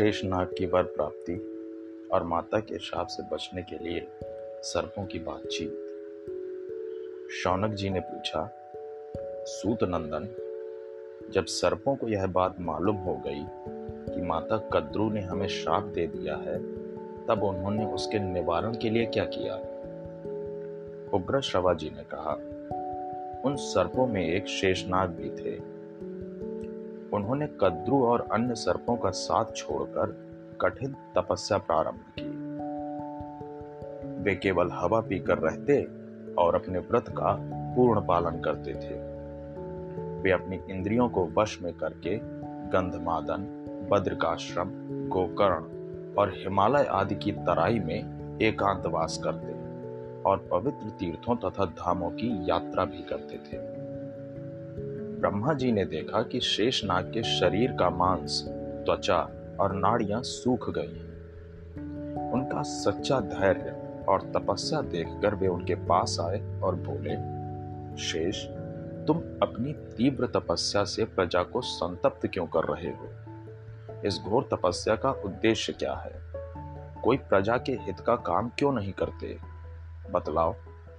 शेषनाग की वर प्राप्ति और माता के श्राप से बचने के लिए सर्पों की बातचीत। शौनक जी ने पूछा, सूत नंदन, जब सर्पों को यह बात मालूम हो गई कि माता कद्रू ने हमें श्राप दे दिया है, तब उन्होंने उसके निवारण के लिए क्या किया? उग्र श्रवा जी ने कहा, उन सर्पों में एक शेषनाग भी थे। उन्होंने कद्रू और अन्य सर्पों का साथ छोड़कर कठिन तपस्या प्रारंभ की। वे केवल हवा पीकर रहते और अपने व्रत का पूर्ण पालन करते थे। वे अपनी इंद्रियों को वश में करके गंधमादन, बद्रकाश्रम, गोकर्ण और हिमालय आदि की तराई में एकांतवास करते और पवित्र तीर्थों तथा धामों की यात्रा भी करते थे। ब्रह्मा जी ने देखा कि शेष नाग के शरीर का मांस, त्वचा और नाड़ियाँ सूख गई हैं। उनका सच्चा धैर्य और तपस्या देखकर वे उनके पास आए और बोले, शेष, तुम अपनी तीव्र तपस्या से प्रजा को संतप्त क्यों कर रहे हो? इस घोर तपस्या का उद्देश्य क्या है? कोई प्रजा के हित का काम क्यों नहीं करते? बतलाओ,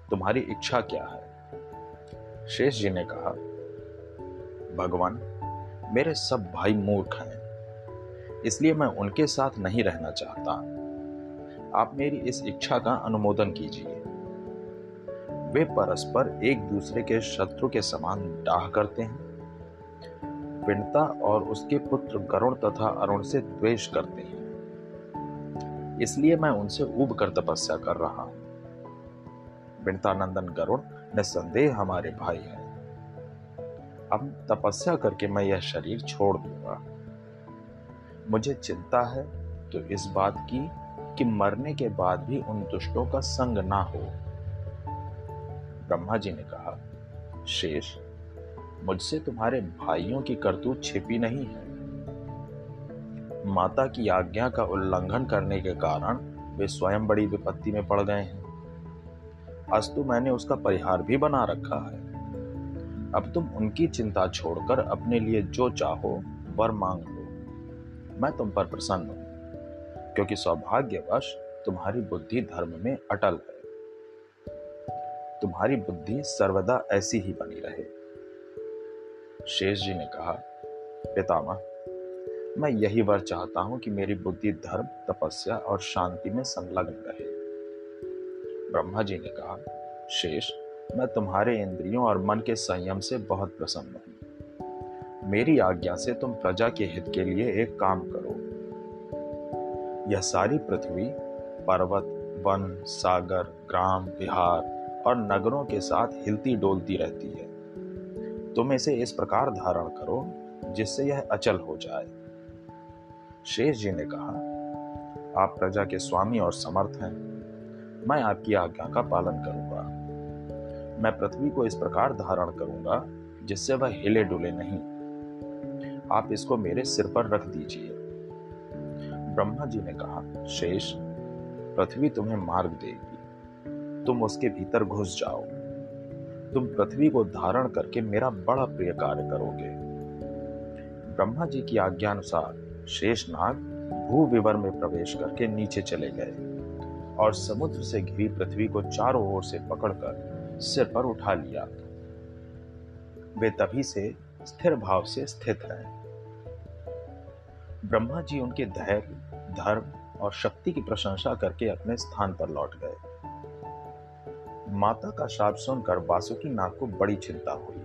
तुम्हारी इच्छा क्या है? शेष जी ने कहा भगवान, मेरे सब भाई मूर्ख हैं। इसलिए मैं उनके साथ नहीं रहना चाहता। आप मेरी इस इच्छा का अनुमोदन कीजिए। वे परस्पर एक दूसरे के शत्रु के समान डाह करते हैं। विनता और उसके पुत्र गरुण तथा अरुण से द्वेष करते हैं। इसलिए मैं उनसे उब कर तपस्या कर रहा हूँ। विनतानंदन गरुण निसंदेह हमारे भाई हैं। अब तपस्या करके मैं यह शरीर छोड़ दूँगा। मुझे चिंता है तो इस बात की कि मरने के बाद भी उन दुष्टों का संग ना हो। ब्रह्मा जी ने कहा, शेष, मुझसे तुम्हारे भाइयों की करतूत छिपी नहीं है। माता की आज्ञा का उल्लंघन करने के कारण वे स्वयं बड़ी विपत्ति में पड़ गए हैं। अस्तु मैंने उसका परिहार भी बना रखा है। अब तुम उनकी चिंता छोड़कर अपने लिए जो चाहो, वर मांग लो। मैं तुम पर प्रसन्न हूँ, क्योंकि सौभाग्यवश तुम्हारी बुद्धि धर्म में अटल है। तुम्हारी बुद्धि सर्वदा ऐसी ही बनी रहे। शेष जी ने कहा, पितामह, मैं यही वर चाहता हूँ कि मेरी बुद्धि धर्म, तपस्या और शांति में संलग्न रहे। ब्रह्मा जी ने कहा, शेष मैं तुम्हारे इंद्रियों और मन के संयम से बहुत प्रसन्न हूँ। मेरी आज्ञा से तुम प्रजा के हित के लिए एक काम करो। यह सारी पृथ्वी, पर्वत, वन, सागर, ग्राम बिहार और नगरों के साथ हिलती डोलती रहती है। तुम इसे इस प्रकार धारण करो, जिससे यह अचल हो जाए। शेष जी ने कहा, आप प्रजा के स्वामी और समर्थ हैं। मैं आपकी आज्ञा का पालन करूँगा। मैं पृथ्वी को इस प्रकार धारण करूँगा, जिससे वह हिले डुले नहीं। आप इसको मेरे सिर पर रख दीजिए। ब्रह्मा जी ने कहा, शेष, पृथ्वी तुम्हें मार्ग देगी। तुम उसके भीतर घुस जाओ। तुम पृथ्वी को धारण करके मेरा बड़ा प्रिय कार्य करोगे। ब्रह्मा जी की आज्ञानुसार शेषनाग भू विवर में प्रवेश करके नीचे चले गए और समुद्र से घिरी पृथ्वी को चारों ओर से पकड़कर सिर पर उठा लिया। वे तभी से स्थिर भाव से स्थित हैं। ब्रह्मा जी उनके धैर्य, धर्म और शक्ति की प्रशंसा करके अपने स्थान पर लौट गए। माता का शाप सुनकर वासुकी नाग को बड़ी चिंता हुई।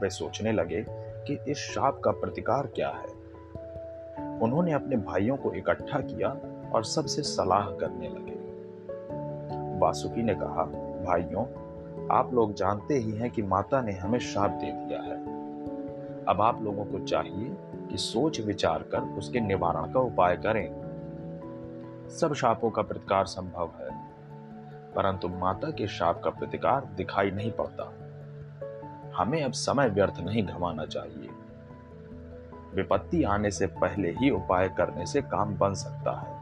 वे सोचने लगे कि इस शाप का प्रतिकार क्या है। उन्होंने अपने भाइयों को इकट्ठा किया और सबसे सलाह करने लगे। वासुकी ने कहा भाइयों, आप लोग जानते ही हैं कि माता ने हमें शाप दे दिया है। अब आप लोगों को चाहिए कि सोच विचार कर उसके निवारण का उपाय करें। सब शापों का प्रतिकार संभव है, परंतु माता के शाप का प्रतिकार दिखाई नहीं पड़ता। हमें अब समय व्यर्थ नहीं घमाना चाहिए। विपत्ति आने से पहले ही उपाय करने से काम बन सकता है।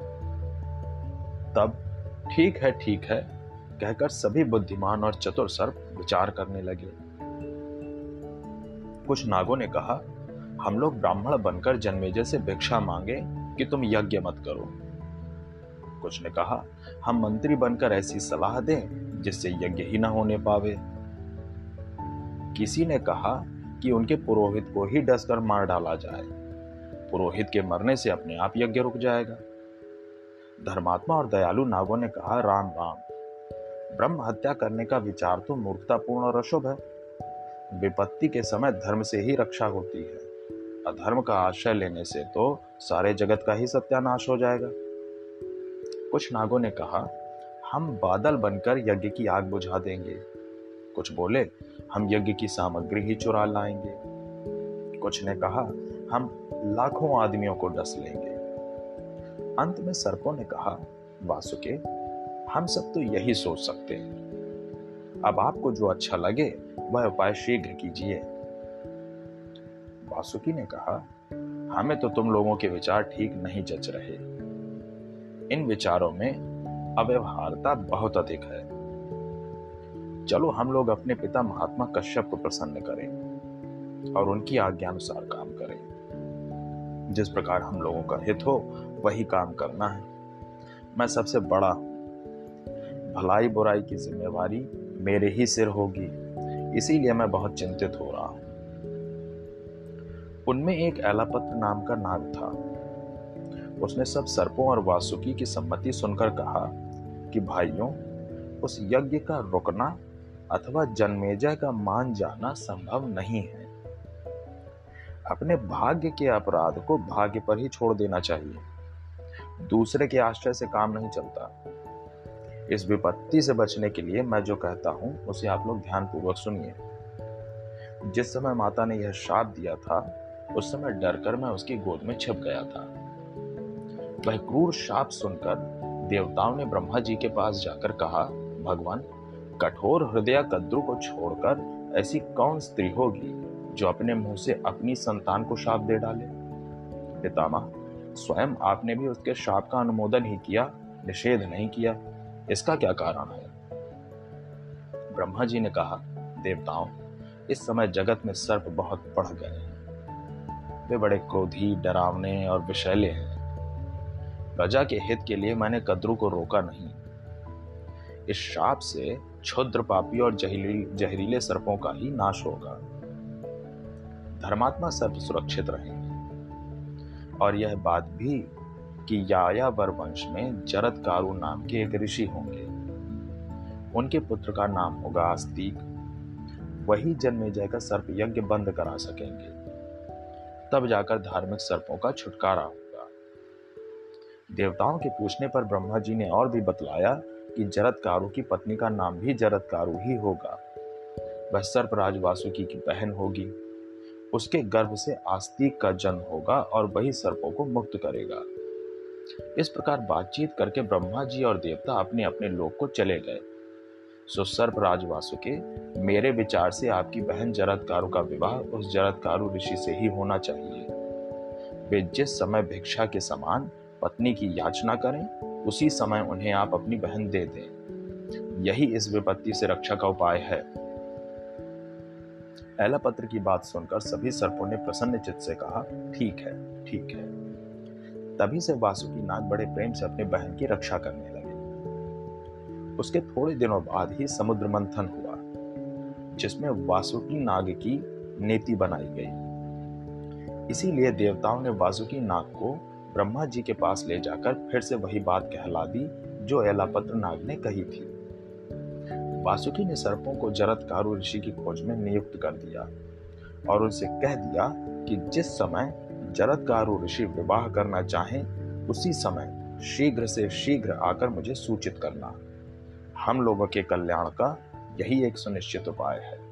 तब ठीक है ठीक है कहकर सभी बुद्धिमान और चतुर सर्प विचार करने लगे। कुछ नागों ने कहा, हम लोग ब्राह्मण बनकर जन्मेजय से भिक्षा मांगे कि तुम यज्ञ मत करो। कुछ ने कहा, हम मंत्री बनकर ऐसी सलाह दें जिससे यज्ञ ही ना होने पावे। किसी ने कहा कि उनके पुरोहित को ही डसकर मार डाला जाए। पुरोहित के मरने से अपने आप यज्ञ रुक जाएगा। धर्मात्मा और दयालु नागों ने कहा, राम राम ब्रह्म हत्या करने का विचार तो मूर्खतापूर्ण और अशुभ है। विपत्ति के समय धर्म से ही रक्षा होती है। अधर्म का आश्रय लेने से तो सारे जगत का ही सत्यानाश हो जाएगा। कुछ नागों ने कहा, हम बादल बनकर यज्ञ की आग बुझा देंगे। कुछ बोले, हम यज्ञ की सामग्री ही चुरा लाएँगे। कुछ ने कहा, हम लाखों आदमियों को डस लेंगे। अंत में सर्पों ने कहा, वासुके हम सब तो यही सोच सकते हैं। अब आपको जो अच्छा लगे, वह उपाय शीघ्र कीजिए। वासुकी ने कहा, हमें तो तुम लोगों के विचार ठीक नहीं जच रहे। इन विचारों में अव्यवहारता बहुत अधिक है। चलो हम लोग अपने पिता महात्मा कश्यप को प्रसन्न करें और उनकी आज्ञानुसार काम करें। जिस प्रकार हम लोगों का हित हो, वही काम करना है। मैं सबसे बड़ा भलाई बुराई की जिम्मेवारी मेरे ही सिर होगी, इसीलिए मैं बहुत चिंतित हो रहा हूँ। उनमें एक एलापत्र नाम का नाग था। उसने सब सर्पों और वासुकी की सम्मति सुनकर कहा कि, भाइयों, उस यज्ञ का रुकना अथवा जन्मेजय का मान जाना संभव नहीं है। अपने भाग्य के अपराध को भाग्य पर ही छोड़ देना चाहिए। दूसरे के आश्रय से काम नहीं चलता। इस विपत्ति से बचने के लिए मैं जो कहता हूँ, उसे आप लोग ध्यानपूर्वक सुनिए। जिस समय माता ने यह श्राप दिया था, उस समय डरकर मैं उसकी गोद में छिप गया था। वह क्रूर शाप सुनकर देवताओं ने ब्रह्मा जी के पास जाकर कहा, भगवान, कठोर हृदय कद्रु को छोड़कर ऐसी कौन स्त्री होगी, जो अपने मुँह से अपनी संतान को शाप दे डाले? पितामह, स्वयं आपने भी उसके शाप का अनुमोदन ही किया, निषेध नहीं किया। इसका क्या कारण है? ब्रह्मा जी ने कहा, देवताओं, इस समय जगत में सर्प बहुत बढ़ गए हैं। वे बड़े क्रोधी, डरावने और विषैले हैं। प्रजा के हित के लिए मैंने कद्रु को रोका नहीं। इस शाप से क्षुद्र पापी और जहरीली, जहरीले सर्पों का ही नाश होगा। धर्मात्मा सर्प सुरक्षित रहेंगे। और यह बात भी कि यायावर वंश में जरद कारू नाम के एक ऋषि होंगे। उनके पुत्र का नाम होगा आस्तिक। वही जन्मेजय का सर्प यज्ञ बंद करा सकेंगे। तब जाकर धार्मिक सर्पों का छुटकारा होगा। देवताओं के पूछने पर ब्रह्मा जी ने और भी बतलाया कि जरद जरदकारु की पत्नी का नाम भी जरद जरदकारु ही होगा। वह सर्प वासुकी की बहन होगी। उसके गर्भ से आस्तिक का जन्म होगा और वही सर्पों को मुक्त करेगा। इस प्रकार बातचीत करके ब्रह्मा जी और देवता अपने अपने लोक को चले गए। सो सर्पराज वासुके मेरे विचार से आपकी बहन जरदकारु का विवाह उस जरदकारु ऋषि से ही होना चाहिए। वे जिस समय भिक्षा के समान पत्नी की याचना करें, उसी समय उन्हें आप अपनी बहन दे दें। यही इस विपत्ति से रक्षा का उपाय है। एला पत्र की बात सुनकर सभी सर्पों ने प्रसन्न चित्त से कहा, ठीक है ठीक है। तभी से वासुकी नाग बड़े प्रेम से अपनी बहन की रक्षा करने लगे। उसके थोड़े दिनों बाद ही समुद्र मंथन हुआ, जिसमें वासुकी नाग की नीति बनाई गई। इसीलिए देवताओं ने वासुकी नाग को ब्रह्मा जी के पास ले जाकर फिर से वही बात कहला दी, जो एलापत्र नाग ने कही थी। वासुकी ने सर्पों को जरत कारू ऋषि की खोज में नियुक्त कर दिया और उनसे कह दिया कि जिस समय जरत कारू ऋषि विवाह करना चाहें, उसी समय शीघ्र से शीघ्र आकर मुझे सूचित करना। हम लोगों के कल्याण का यही एक सुनिश्चित उपाय है।